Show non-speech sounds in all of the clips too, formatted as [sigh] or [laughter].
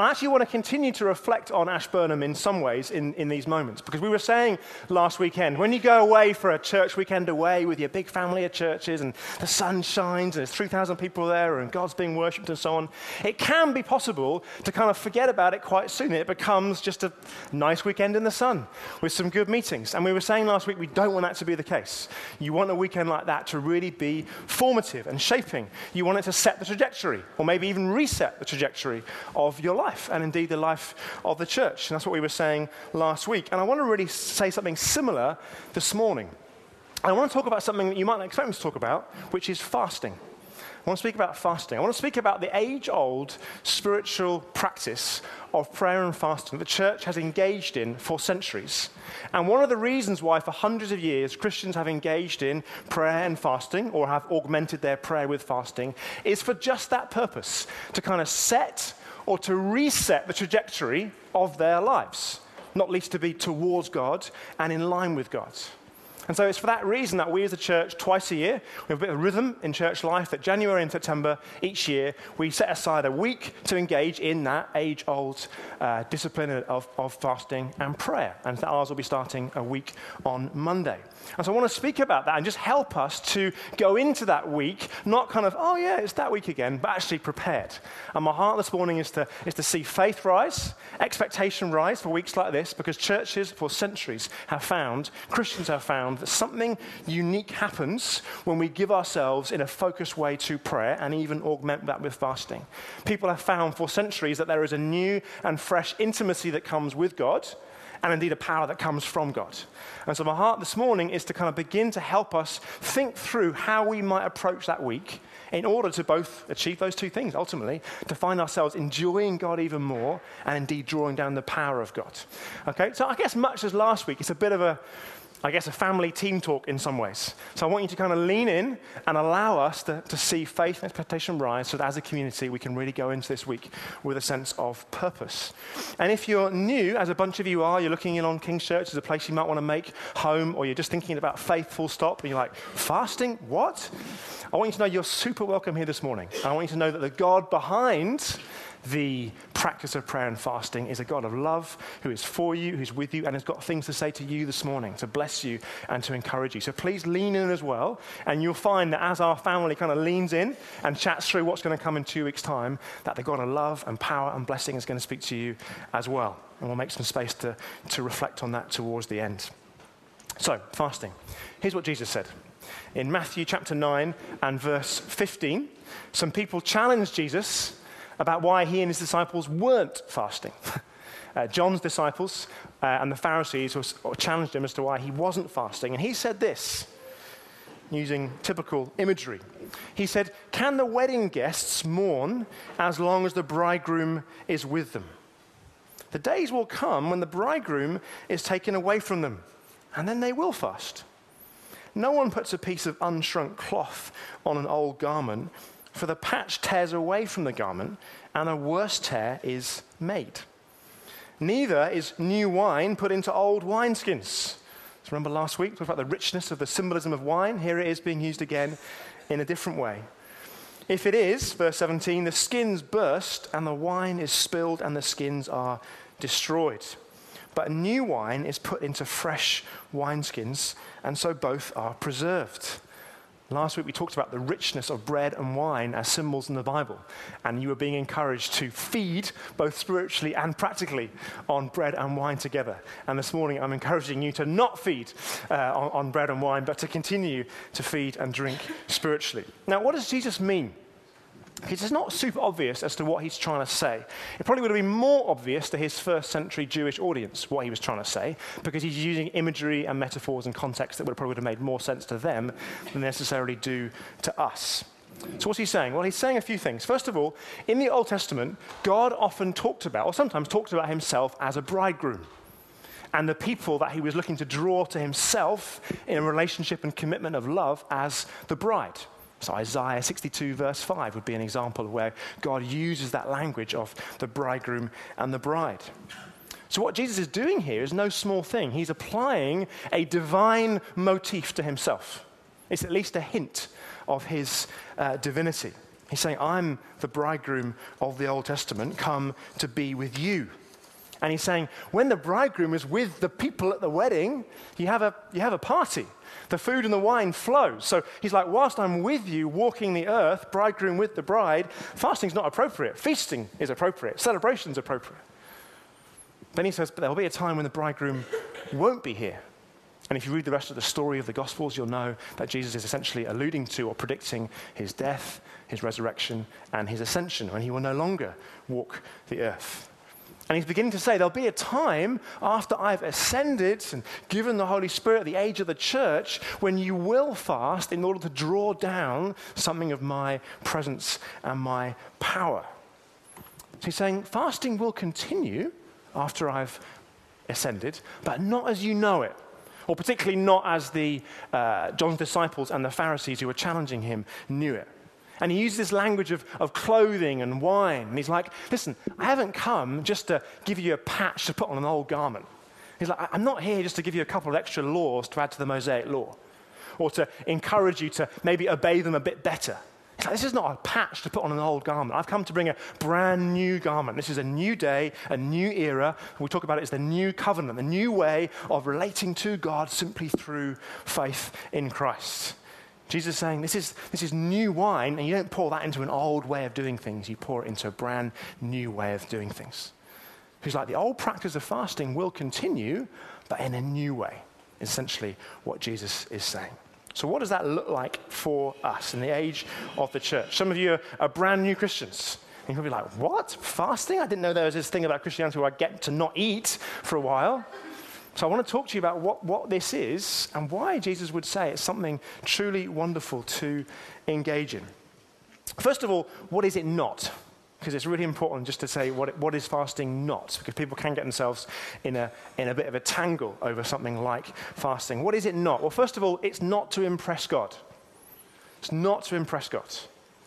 I actually want to continue to reflect on Ashburnham in some ways in, in these moments because we were saying last weekend when you go away for a church weekend away with your big family of churches and the sun shines and there's 3,000 people there and God's being worshipped and so on, it can be possible to kind of forget about it quite soon. It becomes just a nice weekend in the sun with some good meetings. And we were saying last week we don't want that to be the case. You want a weekend like that to really be formative and shaping. You want it to set the trajectory or maybe even reset the trajectory of your life life and indeed the life of the church. And that's what we were saying last week. And I want to really say something similar this morning. I want to talk about something that you might not expect me to talk about, which is fasting. I want to speak about fasting. I want to speak about the age old spiritual practice of prayer and fasting that the church has engaged in for centuries. And one of the reasons why, for hundreds of years, Christians have engaged in prayer and fasting or have augmented their prayer with fasting is for just that purpose to kind of set or to reset the trajectory of their lives, not least to be towards God and in line with God. And so it's for that reason that we as a church, twice a year, we have a bit of rhythm in church life that January and September each year, we set aside a week to engage in that age old uh, discipline of, of fasting and prayer. And ours will be starting a week on Monday. And so I want to speak about that and just help us to go into that week, not kind of, oh yeah, it's that week again, but actually prepared. And my heart this morning is to, is to see faith rise, expectation rise for weeks like this, because churches for centuries have found, Christians have found, that something unique happens when we give ourselves in a focused way to prayer and even augment that with fasting. People have found for centuries that there is a new and fresh intimacy that comes with God and indeed a power that comes from God. And so, my heart this morning is to kind of begin to help us think through how we might approach that week in order to both achieve those two things, ultimately, to find ourselves enjoying God even more and indeed drawing down the power of God. Okay, so I guess much as last week, it's a bit of a I guess, a family team talk in some ways. So I want you to kind of lean in and allow us to, to see faith and expectation rise so that as a community we can really go into this week with a sense of purpose. And if you're new, as a bunch of you are, you're looking in on King's Church as a place you might want to make home, or you're just thinking about faith full stop, and you're like, fasting? What? I want you to know you're super welcome here this morning. I want you to know that the God behind the practice of prayer and fasting is a God of love who is for you, who's with you, and has got things to say to you this morning to bless you and to encourage you. So please lean in as well, and you'll find that as our family kind of leans in and chats through what's going to come in two weeks' time, that the God of love and power and blessing is going to speak to you as well. And we'll make some space to, to reflect on that towards the end. So, fasting. Here's what Jesus said. In Matthew chapter 9 and verse 15, some people challenged Jesus about why he and his disciples weren't fasting. [laughs] uh, John's disciples uh, and the Pharisees was, challenged him as to why he wasn't fasting. And he said this, using typical imagery. He said, Can the wedding guests mourn as long as the bridegroom is with them? The days will come when the bridegroom is taken away from them, and then they will fast. No one puts a piece of unshrunk cloth on an old garment for the patch tears away from the garment, and a worse tear is made. Neither is new wine put into old wineskins. So remember last week, we talked about the richness of the symbolism of wine. Here it is being used again in a different way. If it is, verse 17, the skins burst and the wine is spilled and the skins are destroyed. But new wine is put into fresh wineskins, and so both are preserved. Last week we talked about the richness of bread and wine as symbols in the Bible, and you were being encouraged to feed both spiritually and practically on bread and wine together. And this morning I'm encouraging you to not feed uh, on, on bread and wine, but to continue to feed and drink spiritually. Now, what does Jesus mean it's not super obvious as to what he's trying to say. It probably would have been more obvious to his first century Jewish audience what he was trying to say, because he's using imagery and metaphors and context that would probably have made more sense to them than necessarily do to us. So, what's he saying? Well, he's saying a few things. First of all, in the Old Testament, God often talked about, or sometimes talked about himself as a bridegroom. And the people that he was looking to draw to himself in a relationship and commitment of love as the bride. So, Isaiah 62, verse 5, would be an example of where God uses that language of the bridegroom and the bride. So, what Jesus is doing here is no small thing. He's applying a divine motif to himself. It's at least a hint of his uh, divinity. He's saying, I'm the bridegroom of the Old Testament, come to be with you. And he's saying, when the bridegroom is with the people at the wedding, you have a, you have a party. The food and the wine flows. So he's like, whilst I'm with you walking the earth, bridegroom with the bride, fasting's not appropriate. Feasting is appropriate. Celebration's appropriate. Then he says, but there'll be a time when the bridegroom won't be here. And if you read the rest of the story of the Gospels, you'll know that Jesus is essentially alluding to or predicting his death, his resurrection, and his ascension, when he will no longer walk the earth. And he's beginning to say, There'll be a time after I've ascended and given the Holy Spirit the age of the church when you will fast in order to draw down something of my presence and my power. So he's saying, Fasting will continue after I've ascended, but not as you know it or particularly not as the uh, John's disciples and the Pharisees who were challenging him knew it. And he uses this language of, of clothing and wine. And he's like, listen, I haven't come just to give you a patch to put on an old garment. He's like, I'm not here just to give you a couple of extra laws to add to the Mosaic law or to encourage you to maybe obey them a bit better. Like, this is not a patch to put on an old garment. I've come to bring a brand new garment. This is a new day, a new era. We talk about it as the new covenant, the new way of relating to God simply through faith in Christ. Jesus is saying this is, this is new wine, and you don't pour that into an old way of doing things, you pour it into a brand new way of doing things. He's like, the old practice of fasting will continue, but in a new way, essentially what Jesus is saying. So, what does that look like for us in the age of the church? Some of you are, are brand new Christians. And you'll be like, what? Fasting? I didn't know there was this thing about Christianity where I get to not eat for a while. So I want to talk to you about what, what this is and why Jesus would say it's something truly wonderful to engage in. First of all, what is it not? Because it's really important just to say what, it, what is fasting not, because people can get themselves in a, in a bit of a tangle over something like fasting. What is it not? Well, first of all, it's not to impress God. It's not to impress God.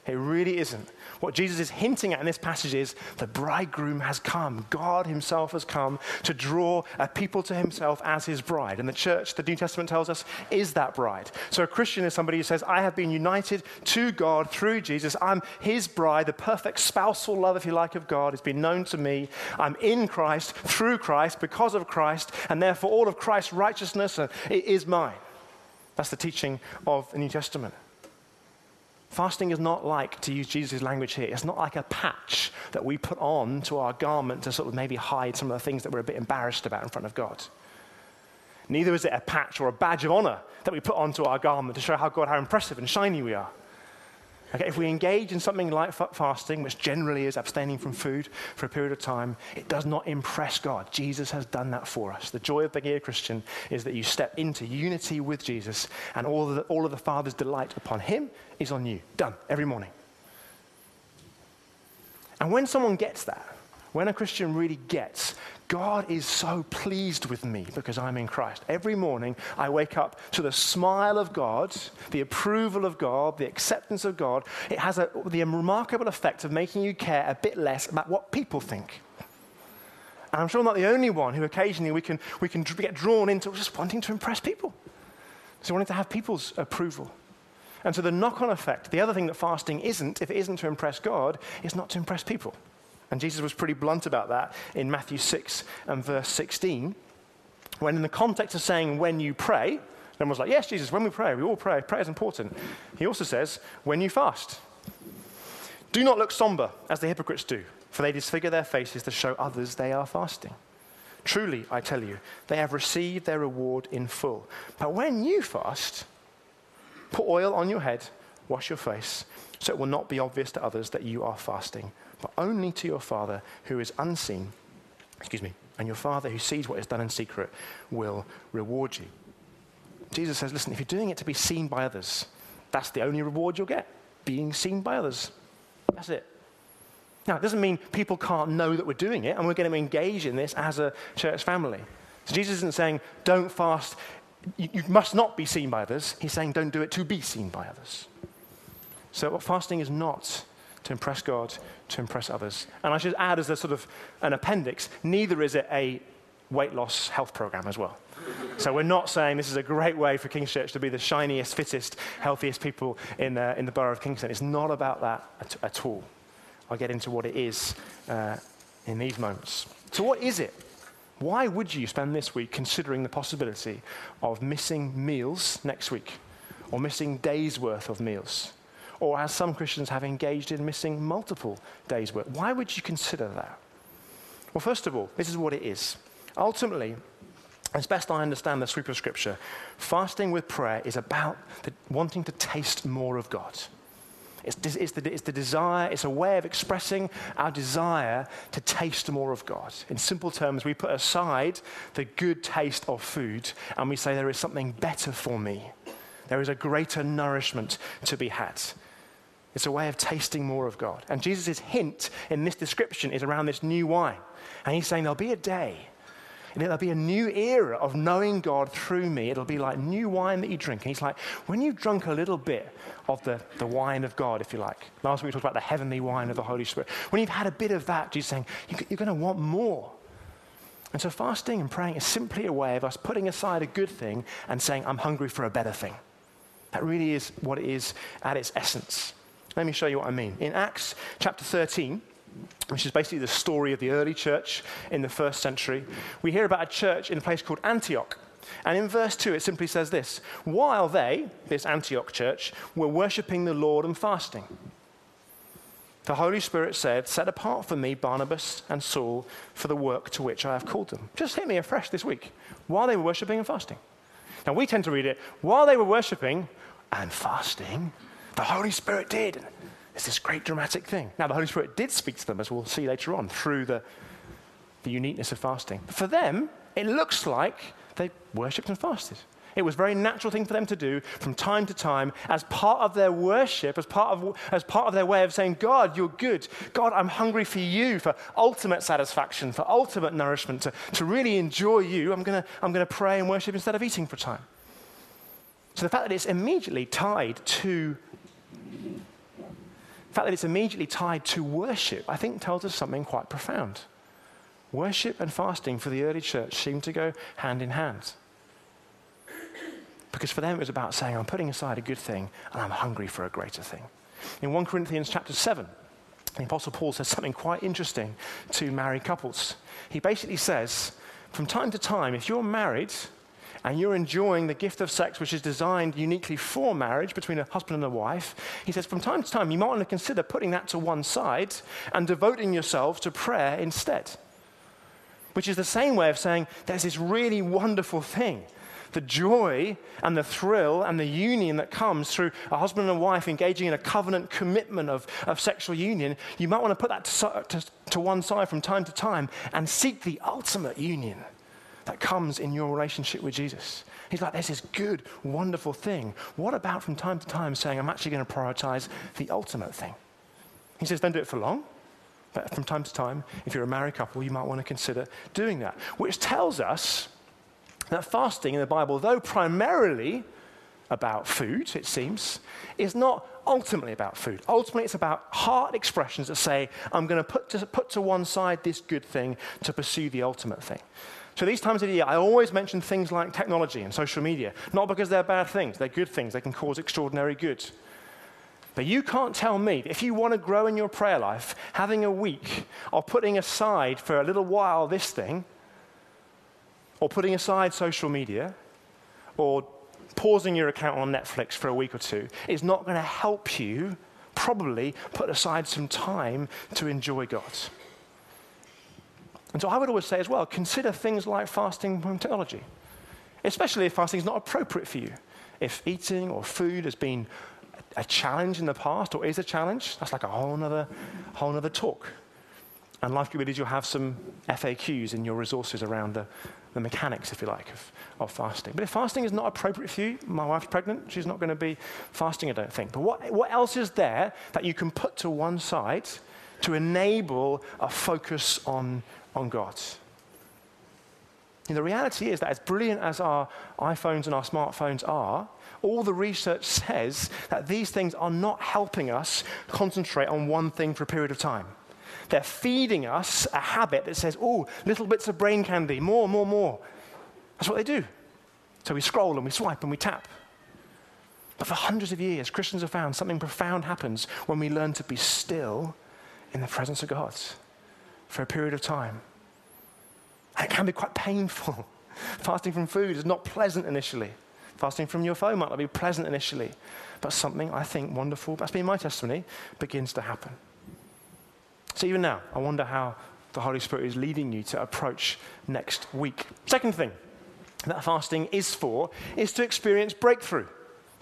It really isn't. What Jesus is hinting at in this passage is the bridegroom has come. God himself has come to draw a people to himself as his bride. And the church, the New Testament tells us, is that bride. So a Christian is somebody who says, I have been united to God through Jesus. I'm his bride. The perfect spousal love, if you like, of God has been known to me. I'm in Christ, through Christ, because of Christ, and therefore all of Christ's righteousness uh, is mine. That's the teaching of the New Testament. Fasting is not like, to use Jesus' language here, it's not like a patch that we put on to our garment to sort of maybe hide some of the things that we're a bit embarrassed about in front of God. Neither is it a patch or a badge of honor that we put onto our garment to show how God, how impressive and shiny we are. Okay, if we engage in something like fasting, which generally is abstaining from food for a period of time, it does not impress God. Jesus has done that for us. The joy of being a Christian is that you step into unity with Jesus, and all of the, all of the Father's delight upon Him is on you. Done every morning. And when someone gets that, when a Christian really gets God is so pleased with me because I'm in Christ. Every morning I wake up to the smile of God, the approval of God, the acceptance of God. It has a, the remarkable effect of making you care a bit less about what people think. And I'm sure I'm not the only one who occasionally we can, we can get drawn into just wanting to impress people. So wanting to have people's approval. And so the knock on effect, the other thing that fasting isn't, if it isn't to impress God, is not to impress people. And Jesus was pretty blunt about that in Matthew 6 and verse 16, when in the context of saying, when you pray, everyone was like, yes, Jesus, when we pray, we all pray. Prayer is important. He also says, when you fast. Do not look somber as the hypocrites do, for they disfigure their faces to show others they are fasting. Truly, I tell you, they have received their reward in full. But when you fast, put oil on your head, wash your face, so it will not be obvious to others that you are fasting but only to your Father who is unseen. Excuse me. And your Father who sees what is done in secret will reward you. Jesus says, listen, if you're doing it to be seen by others, that's the only reward you'll get being seen by others. That's it. Now, it doesn't mean people can't know that we're doing it and we're going to engage in this as a church family. So Jesus isn't saying, don't fast, you, you must not be seen by others. He's saying, don't do it to be seen by others. So, fasting is not to impress God, to impress others. And I should add as a sort of an appendix, neither is it a weight loss health program as well. So we're not saying this is a great way for King's Church to be the shiniest, fittest, healthiest people in, uh, in the borough of Kingston. It's not about that at, at all. I'll get into what it is uh, in these moments. So, what is it? Why would you spend this week considering the possibility of missing meals next week or missing days' worth of meals? Or as some Christians have engaged in missing multiple days' work. Why would you consider that? Well, first of all, this is what it is. Ultimately, as best I understand the sweep of Scripture, fasting with prayer is about the, wanting to taste more of God. It's, it's, the, it's the desire, it's a way of expressing our desire to taste more of God. In simple terms, we put aside the good taste of food and we say, There is something better for me. There is a greater nourishment to be had. It's a way of tasting more of God. And Jesus' hint in this description is around this new wine. And he's saying, There'll be a day and it'll be a new era of knowing God through me. It'll be like new wine that you drink. And he's like, when you've drunk a little bit of the, the wine of God, if you like, last week we talked about the heavenly wine of the Holy Spirit. When you've had a bit of that, Jesus saying, you're going to want more. And so fasting and praying is simply a way of us putting aside a good thing and saying, I'm hungry for a better thing. That really is what it is at its essence. Let me show you what I mean. In Acts chapter 13, which is basically the story of the early church in the first century, we hear about a church in a place called Antioch. And in verse 2, it simply says this While they, this Antioch church, were worshipping the Lord and fasting, the Holy Spirit said, Set apart for me Barnabas and Saul for the work to which I have called them. Just hit me afresh this week. While they were worshipping and fasting. Now, we tend to read it, while they were worshipping and fasting, the Holy Spirit did. It's this great dramatic thing. Now, the Holy Spirit did speak to them, as we'll see later on, through the, the uniqueness of fasting. But For them, it looks like they worshipped and fasted. It was a very natural thing for them to do from time to time as part of their worship, as part of, as part of their way of saying, God, you're good. God, I'm hungry for you, for ultimate satisfaction, for ultimate nourishment, to, to really enjoy you. I'm going to I'm going to pray and worship instead of eating for a time. So the fact that it's immediately tied to the fact that it's immediately tied to worship, I think, tells us something quite profound. Worship and fasting for the early church seemed to go hand in hand. Because for them it was about saying, I'm putting aside a good thing and I'm hungry for a greater thing. In 1 Corinthians chapter 7, the Apostle Paul says something quite interesting to married couples. He basically says, from time to time, if you're married and you're enjoying the gift of sex, which is designed uniquely for marriage between a husband and a wife, he says from time to time you might want to consider putting that to one side and devoting yourself to prayer instead. Which is the same way of saying there's this really wonderful thing. The joy and the thrill and the union that comes through a husband and a wife engaging in a covenant commitment of, of sexual union, you might want to put that to, to, to one side from time to time and seek the ultimate union that comes in your relationship with Jesus. He's like, there's this good, wonderful thing. What about from time to time saying, I'm actually going to prioritize the ultimate thing? He says, don't do it for long. But from time to time, if you're a married couple, you might want to consider doing that. Which tells us that fasting in the Bible, though primarily about food, it seems, is not ultimately about food. Ultimately, it's about heart expressions that say, I'm going to put to, put to one side this good thing to pursue the ultimate thing. So these times of the year, I always mention things like technology and social media, not because they're bad things, they're good things, they can cause extraordinary good. But you can't tell me if you want to grow in your prayer life, having a week or putting aside for a little while this thing, or putting aside social media, or pausing your account on Netflix for a week or two, is not going to help you probably put aside some time to enjoy God. And so I would always say as well consider things like fasting from technology, especially if fasting is not appropriate for you. If eating or food has been a challenge in the past or is a challenge, that's like a whole other, whole talk. And Life Group you'll have some FAQs in your resources around the, the mechanics, if you like, of, of fasting. But if fasting is not appropriate for you, my wife's pregnant, she's not going to be fasting, I don't think. But what, what else is there that you can put to one side to enable a focus on on God. And the reality is that as brilliant as our iPhones and our smartphones are, all the research [laughs] says that these things are not helping us concentrate on one thing for a period of time. They're feeding us a habit that says, oh, little bits of brain candy, more, more, more. That's what they do. So we scroll and we swipe and we tap. But for hundreds of years, Christians have found something profound happens when we learn to be still in the presence of God for a period of time. And it can be quite painful. [laughs] Fasting from food is not pleasant initially. Fasting from your phone might not be pleasant initially. But something I think wonderful, that's been my testimony, begins to happen. So even now, I wonder how the Holy Spirit is leading you to approach next week. Second thing that fasting is for is to experience breakthrough.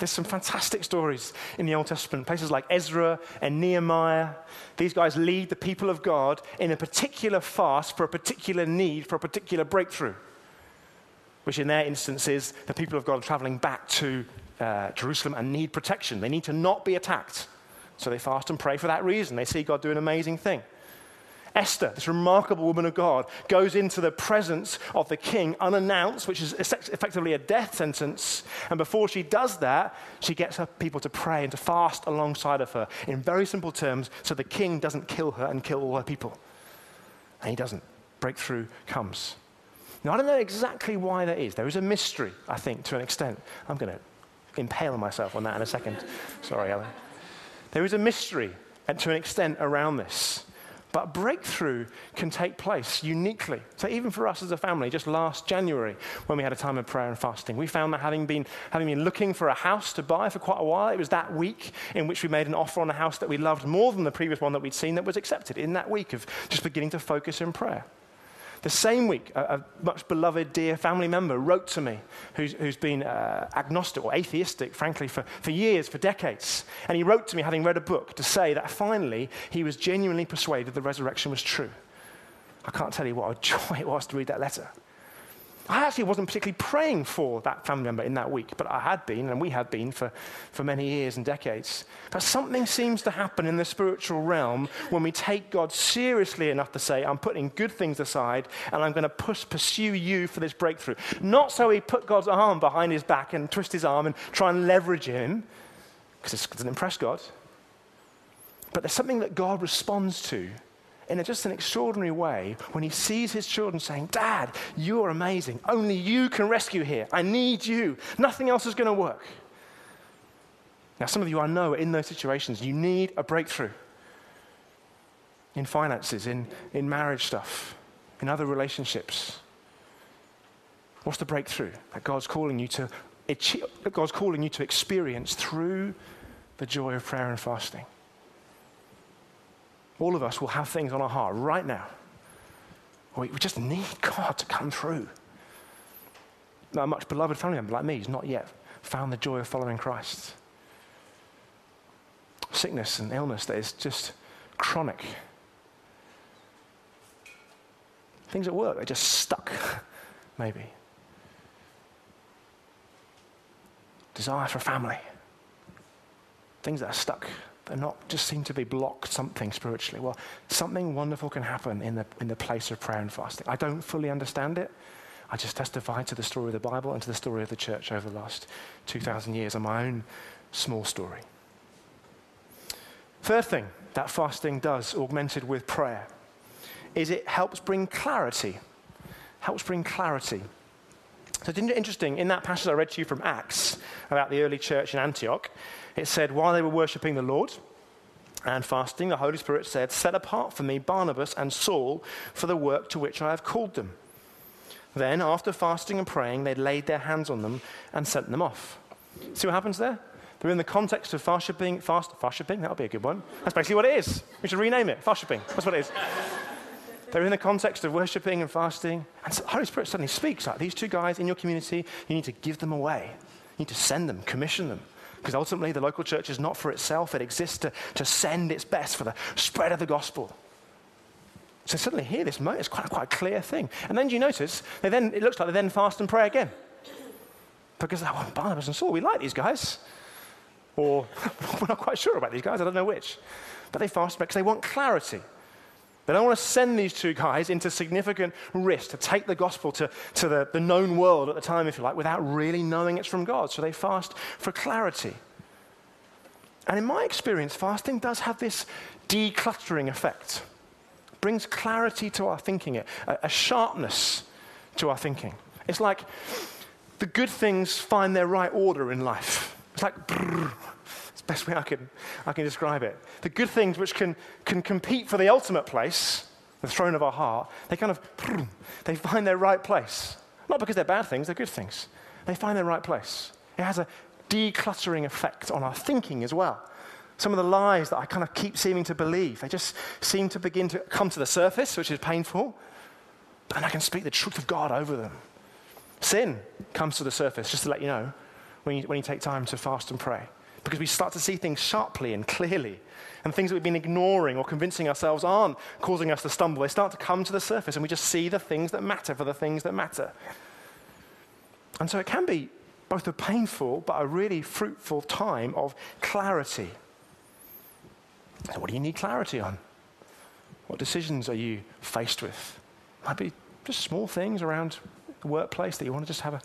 There's some fantastic stories in the Old Testament, places like Ezra and Nehemiah. These guys lead the people of God in a particular fast for a particular need, for a particular breakthrough, which in their instance is the people of God are traveling back to uh, Jerusalem and need protection. They need to not be attacked. So they fast and pray for that reason. They see God do an amazing thing. Esther, this remarkable woman of God, goes into the presence of the king unannounced, which is effectively a death sentence. And before she does that, she gets her people to pray and to fast alongside of her in very simple terms so the king doesn't kill her and kill all her people. And he doesn't. Breakthrough comes. Now, I don't know exactly why that is. There is a mystery, I think, to an extent. I'm going to impale myself on that in a second. Sorry, Alan. There is a mystery, and to an extent, around this. But a breakthrough can take place uniquely. So, even for us as a family, just last January, when we had a time of prayer and fasting, we found that having been, having been looking for a house to buy for quite a while, it was that week in which we made an offer on a house that we loved more than the previous one that we'd seen that was accepted in that week of just beginning to focus in prayer. The same week, a, a much beloved, dear family member wrote to me, who's, who's been uh, agnostic or atheistic, frankly, for, for years, for decades. And he wrote to me, having read a book, to say that finally he was genuinely persuaded the resurrection was true. I can't tell you what a [laughs] joy it was to read that letter. I actually wasn't particularly praying for that family member in that week, but I had been, and we had been for, for many years and decades. But something seems to happen in the spiritual realm when we take God seriously enough to say, I'm putting good things aside, and I'm going to push, pursue you for this breakthrough. Not so he put God's arm behind his back and twist his arm and try and leverage him, because it doesn't impress God. But there's something that God responds to in just an extraordinary way when he sees his children saying, Dad, you're amazing. Only you can rescue here. I need you. Nothing else is going to work. Now, some of you I know are in those situations. You need a breakthrough in finances, in, in marriage stuff, in other relationships. What's the breakthrough that God's calling you to that God's calling you to experience through the joy of prayer and fasting? All of us will have things on our heart right now. We just need God to come through. a much beloved family member like me has not yet found the joy of following Christ. Sickness and illness that is just chronic. Things at work, they're just stuck, [laughs] maybe. Desire for family. Things that are stuck they're not just seem to be blocked something spiritually. Well, something wonderful can happen in the, in the place of prayer and fasting. I don't fully understand it. I just testify to the story of the Bible and to the story of the church over the last 2,000 years and my own small story. Third thing that fasting does, augmented with prayer, is it helps bring clarity. Helps bring clarity. So it's interesting, in that passage I read to you from Acts about the early church in Antioch, it said, while they were worshipping the Lord and fasting, the Holy Spirit said, Set apart for me Barnabas and Saul for the work to which I have called them. Then, after fasting and praying, they laid their hands on them and sent them off. See what happens there? They're in the context of worshipping, fast, worshipping, that'll be a good one. That's basically what it is. We should rename it, worshipping. That's what it is. They're in the context of worshipping and fasting. And so the Holy Spirit suddenly speaks like these two guys in your community, you need to give them away. You need to send them, commission them. Because ultimately, the local church is not for itself, it exists to, to send its best for the spread of the gospel. So suddenly here, this moment is quite, quite a clear thing. And then do you notice, they then, it looks like they then fast and pray again. Because oh, Barnabas and Saul, we like these guys. Or [laughs] we're not quite sure about these guys, I don't know which. But they fast because they want clarity. They don't want to send these two guys into significant risk to take the gospel to, to the, the known world at the time, if you like, without really knowing it's from God. So they fast for clarity. And in my experience, fasting does have this decluttering effect. brings clarity to our thinking, a, a sharpness to our thinking. It's like the good things find their right order in life. It's like, brrr, it's the best way I can, I can describe it. The good things which can, can compete for the ultimate place, the throne of our heart, they kind of, they find their right place. Not because they're bad things, they're good things. They find their right place. It has a decluttering effect on our thinking as well. Some of the lies that I kind of keep seeming to believe, they just seem to begin to come to the surface, which is painful, and I can speak the truth of God over them. Sin comes to the surface, just to let you know, when you, when you take time to fast and pray. Because we start to see things sharply and clearly. And things that we've been ignoring or convincing ourselves aren't causing us to stumble. They start to come to the surface, and we just see the things that matter for the things that matter. And so it can be both a painful but a really fruitful time of clarity. So, what do you need clarity on? What decisions are you faced with? Might be just small things around the workplace that you want to just have a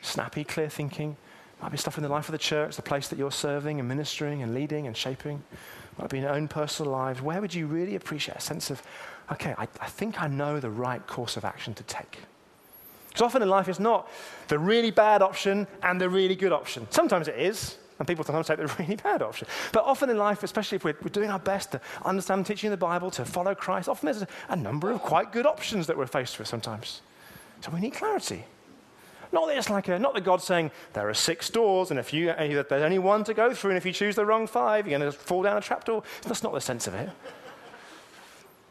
snappy, clear thinking. Might be stuff in the life of the church, the place that you're serving and ministering and leading and shaping. Might be in your own personal lives. Where would you really appreciate a sense of, okay, I, I think I know the right course of action to take? Because often in life, it's not the really bad option and the really good option. Sometimes it is, and people sometimes take the [laughs] really bad option. But often in life, especially if we're, we're doing our best to understand the teaching of the Bible, to follow Christ, often there's a, a number of quite good options that we're faced with sometimes. So we need clarity. Not that it's like a, not that God's saying there are six doors, and if you eh, there's only one to go through, and if you choose the wrong five, you're going to fall down a trapdoor. That's not the sense of it.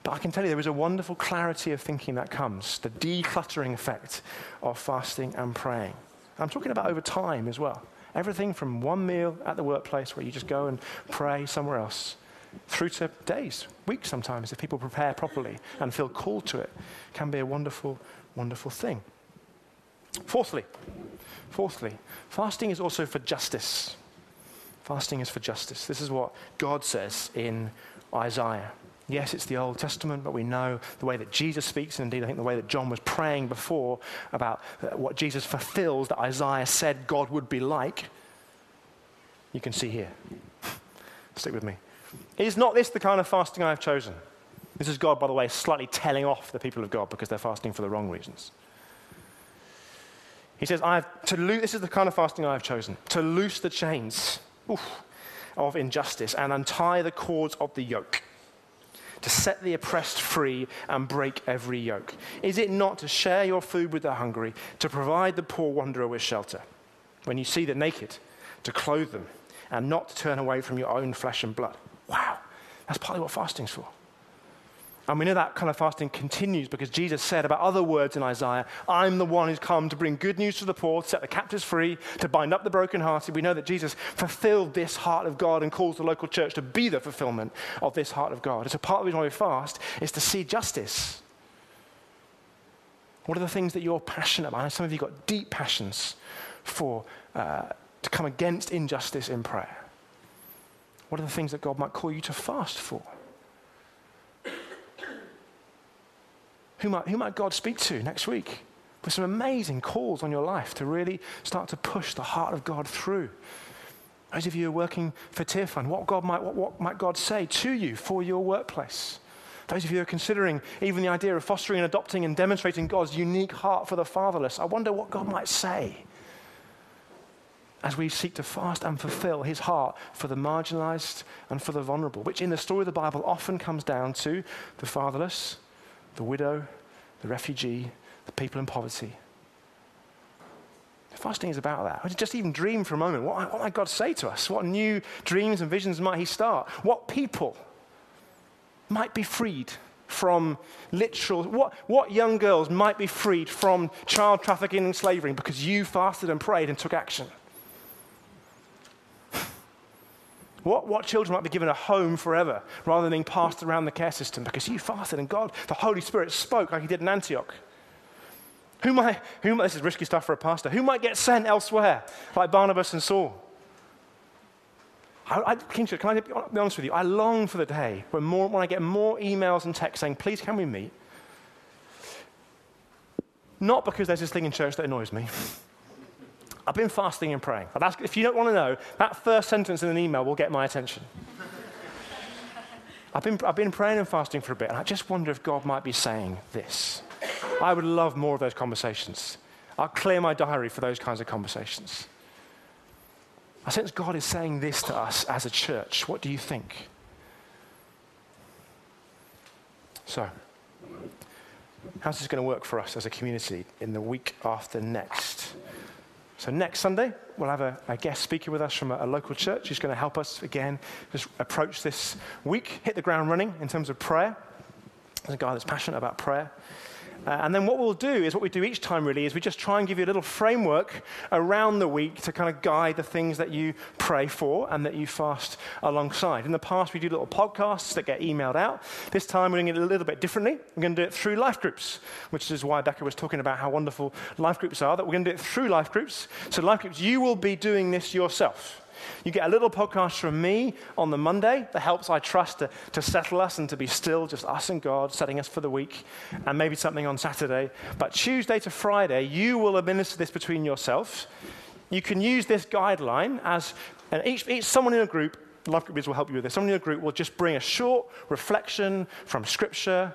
But I can tell you there is a wonderful clarity of thinking that comes, the decluttering effect of fasting and praying. I'm talking about over time as well. Everything from one meal at the workplace where you just go and pray somewhere else, through to days, weeks sometimes, if people prepare properly and feel called to it, can be a wonderful, wonderful thing. Fourthly, fourthly, fasting is also for justice. Fasting is for justice. This is what God says in Isaiah. Yes, it's the Old Testament, but we know the way that Jesus speaks, and indeed, I think the way that John was praying before about uh, what Jesus fulfills that Isaiah said God would be like. You can see here. [laughs] Stick with me. Is not this the kind of fasting I have chosen? This is God, by the way, slightly telling off the people of God because they're fasting for the wrong reasons. He says, I have to lo- this is the kind of fasting I have chosen to loose the chains oof, of injustice and untie the cords of the yoke, to set the oppressed free and break every yoke. Is it not to share your food with the hungry, to provide the poor wanderer with shelter? When you see the naked, to clothe them, and not to turn away from your own flesh and blood. Wow, that's partly what fasting's for. And we know that kind of fasting continues because Jesus said about other words in Isaiah, I'm the one who's come to bring good news to the poor, to set the captives free, to bind up the brokenhearted. We know that Jesus fulfilled this heart of God and calls the local church to be the fulfillment of this heart of God. It's a part of the reason why we fast is to see justice. What are the things that you're passionate about? some of you got deep passions for uh, to come against injustice in prayer. What are the things that God might call you to fast for? Who might, who might God speak to next week? With some amazing calls on your life to really start to push the heart of God through. Those of you who are working for Tearfund, what, God might, what, what might God say to you for your workplace? Those of you who are considering even the idea of fostering and adopting and demonstrating God's unique heart for the fatherless, I wonder what God might say as we seek to fast and fulfill his heart for the marginalized and for the vulnerable, which in the story of the Bible often comes down to the fatherless, the widow, the refugee, the people in poverty. Fasting is about that. Just even dream for a moment. What, what might God say to us? What new dreams and visions might He start? What people might be freed from literal, what, what young girls might be freed from child trafficking and slavery because you fasted and prayed and took action? What, what children might be given a home forever rather than being passed around the care system because you fasted and God, the Holy Spirit, spoke like He did in Antioch? Who might, who might, this is risky stuff for a pastor, who might get sent elsewhere like Barnabas and Saul? I, I, King's Church, can I be honest with you? I long for the day when, more, when I get more emails and texts saying, please, can we meet? Not because there's this thing in church that annoys me. I've been fasting and praying. if you don't want to know, that first sentence in an email will get my attention. I've been, I've been praying and fasting for a bit, and I just wonder if God might be saying this. I would love more of those conversations. I'll clear my diary for those kinds of conversations. I sense God is saying this to us as a church. What do you think? So, how's this going to work for us as a community in the week after next? So, next Sunday, we'll have a, a guest speaker with us from a, a local church who's going to help us again just approach this week, hit the ground running in terms of prayer. There's a guy that's passionate about prayer. Uh, and then what we'll do is what we do each time really is we just try and give you a little framework around the week to kind of guide the things that you pray for and that you fast alongside. In the past, we do little podcasts that get emailed out. This time, we're doing it a little bit differently. We're going to do it through life groups, which is why Becca was talking about how wonderful life groups are, that we're going to do it through life groups. So, life groups, you will be doing this yourself. You get a little podcast from me on the Monday that helps, I trust, to, to settle us and to be still, just us and God, setting us for the week, and maybe something on Saturday. But Tuesday to Friday, you will administer this between yourselves. You can use this guideline as, and each, each someone in a group, life groups will help you with this. Someone in a group will just bring a short reflection from Scripture,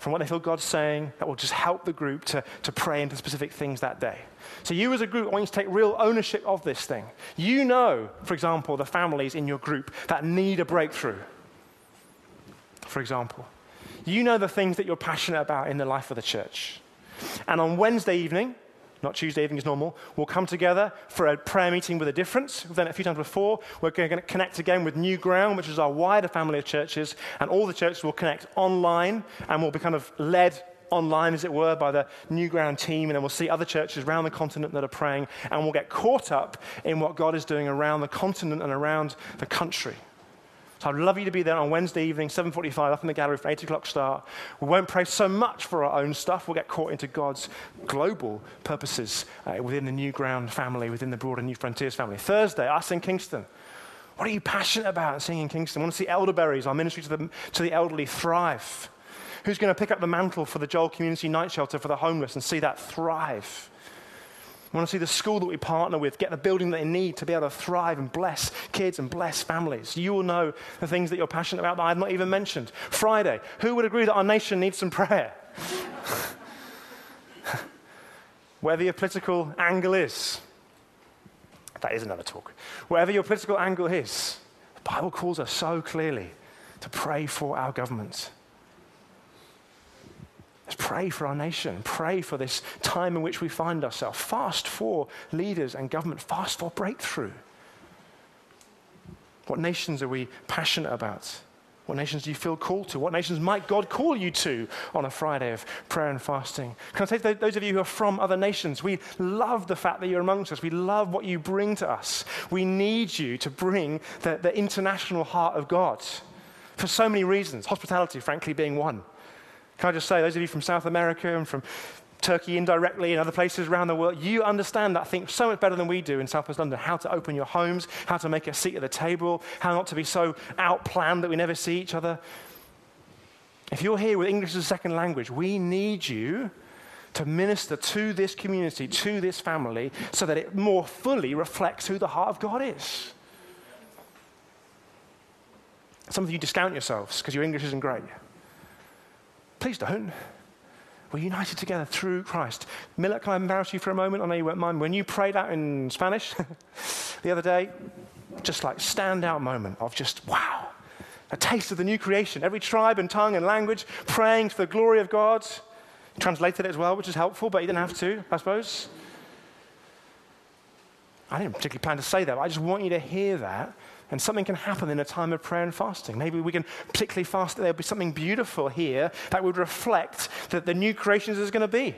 from what they feel God's saying, that will just help the group to, to pray into specific things that day. So, you as a group, I want you to take real ownership of this thing. You know, for example, the families in your group that need a breakthrough. For example, you know the things that you're passionate about in the life of the church. And on Wednesday evening, not Tuesday evening as normal, we'll come together for a prayer meeting with a difference. We've done it a few times before. We're going to connect again with New Ground, which is our wider family of churches, and all the churches will connect online and will be kind of led online, as it were, by the New Ground team, and then we'll see other churches around the continent that are praying, and we'll get caught up in what God is doing around the continent and around the country. So I'd love you to be there on Wednesday evening, 7.45, up in the gallery for 8 o'clock start. We won't pray so much for our own stuff. We'll get caught into God's global purposes uh, within the New Ground family, within the broader Newfrontiers family. Thursday, us in Kingston. What are you passionate about seeing in Kingston? I want to see elderberries, our ministry to the, to the elderly, thrive. Who's going to pick up the mantle for the Joel Community Night Shelter for the homeless and see that thrive? We want to see the school that we partner with get the building that they need to be able to thrive and bless kids and bless families. You will know the things that you're passionate about that I've not even mentioned. Friday, who would agree that our nation needs some prayer? [laughs] Whatever your political angle is, that is another talk. Whatever your political angle is, the Bible calls us so clearly to pray for our government. Let's pray for our nation. Pray for this time in which we find ourselves. Fast for leaders and government. Fast for breakthrough. What nations are we passionate about? What nations do you feel called to? What nations might God call you to on a Friday of prayer and fasting? Can I say to those of you who are from other nations, we love the fact that you're amongst us. We love what you bring to us. We need you to bring the, the international heart of God for so many reasons, hospitality, frankly, being one. Can I just say, those of you from South America and from Turkey indirectly and other places around the world, you understand that I think so much better than we do in Southwest London how to open your homes, how to make a seat at the table, how not to be so outplanned that we never see each other. If you're here with English as a second language, we need you to minister to this community, to this family, so that it more fully reflects who the heart of God is. Some of you discount yourselves because your English isn't great. Please don't. We're united together through Christ. Miller, can I embarrass you for a moment? I know you won't mind. When you prayed out in Spanish [laughs] the other day, just like standout moment of just wow, a taste of the new creation. Every tribe and tongue and language praying for the glory of God. Translated it as well, which is helpful, but you didn't have to, I suppose. I didn't particularly plan to say that, but I just want you to hear that and something can happen in a time of prayer and fasting. Maybe we can particularly fast that there'll be something beautiful here that would reflect that the new creation is going to be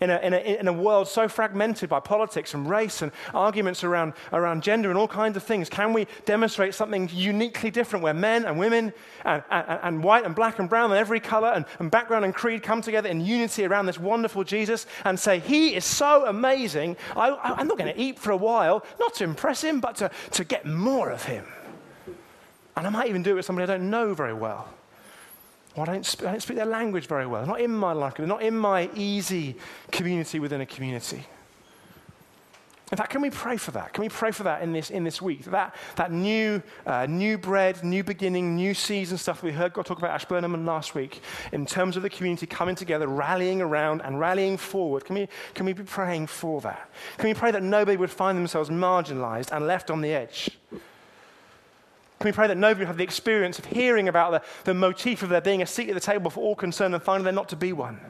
in a, in, a, in a world so fragmented by politics and race and arguments around, around gender and all kinds of things, can we demonstrate something uniquely different where men and women and, and, and white and black and brown and every color and, and background and creed come together in unity around this wonderful Jesus and say, He is so amazing. I, I, I'm not going to eat for a while, not to impress Him, but to, to get more of Him. And I might even do it with somebody I don't know very well. Well, I, don't sp- I don't speak their language very well. They're not in my life. They're not in my easy community within a community. In fact, can we pray for that? Can we pray for that in this, in this week? That, that new, uh, new bread, new beginning, new season stuff we heard God talk about Ashburnham last week in terms of the community coming together, rallying around and rallying forward. Can we, can we be praying for that? Can we pray that nobody would find themselves marginalized and left on the edge? Can we pray that nobody would have the experience of hearing about the, the motif of there being a seat at the table for all concerned and finding there not to be one?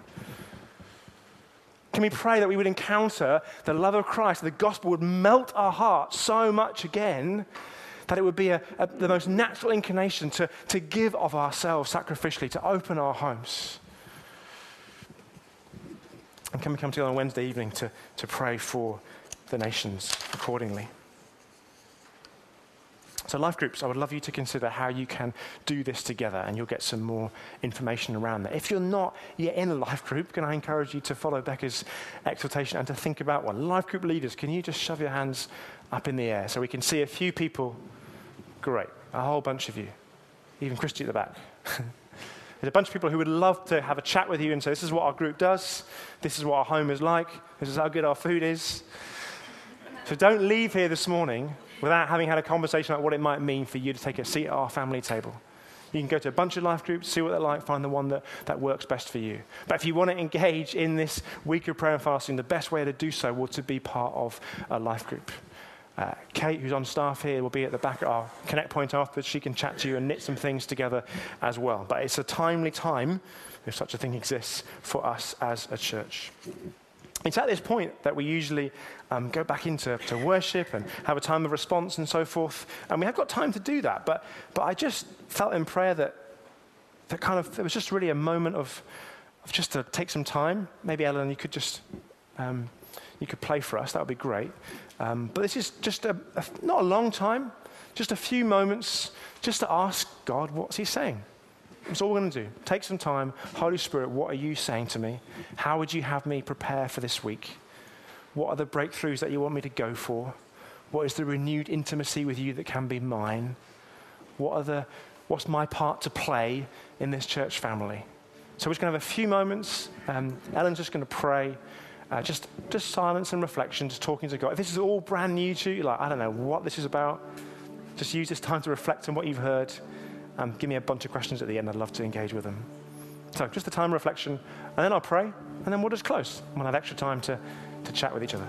Can we pray that we would encounter the love of Christ, the gospel would melt our hearts so much again that it would be a, a, the most natural inclination to, to give of ourselves sacrificially, to open our homes? And can we come together on Wednesday evening to, to pray for the nations accordingly? So, life groups, I would love you to consider how you can do this together, and you'll get some more information around that. If you're not yet in a life group, can I encourage you to follow Becca's exhortation and to think about one? Life group leaders, can you just shove your hands up in the air so we can see a few people? Great, a whole bunch of you, even Christy at the back. [laughs] There's a bunch of people who would love to have a chat with you and say, This is what our group does, this is what our home is like, this is how good our food is. So don't leave here this morning without having had a conversation about what it might mean for you to take a seat at our family table. You can go to a bunch of life groups, see what they're like, find the one that, that works best for you. But if you want to engage in this week of prayer and fasting, the best way to do so will to be part of a life group. Uh, Kate, who's on staff here, will be at the back at our Connect Point afterwards. She can chat to you and knit some things together as well. But it's a timely time, if such a thing exists, for us as a church. It's at this point that we usually um, go back into to worship and have a time of response and so forth. And we have got time to do that. But, but I just felt in prayer that, that kind of, it was just really a moment of, of just to take some time. Maybe, Ellen, you could just, um, you could play for us. That would be great. Um, but this is just a, a, not a long time, just a few moments just to ask God, what's he saying? That's all we're going to do. Take some time. Holy Spirit, what are you saying to me? How would you have me prepare for this week? What are the breakthroughs that you want me to go for? What is the renewed intimacy with you that can be mine? What are the, what's my part to play in this church family? So we're just going to have a few moments. Um, Ellen's just going to pray. Uh, just, just silence and reflection, just talking to God. If this is all brand new to you, like, I don't know what this is about, just use this time to reflect on what you've heard. Um, give me a bunch of questions at the end. I'd love to engage with them. So just a time of reflection, and then I'll pray, and then we'll just close. We'll have extra time to, to chat with each other.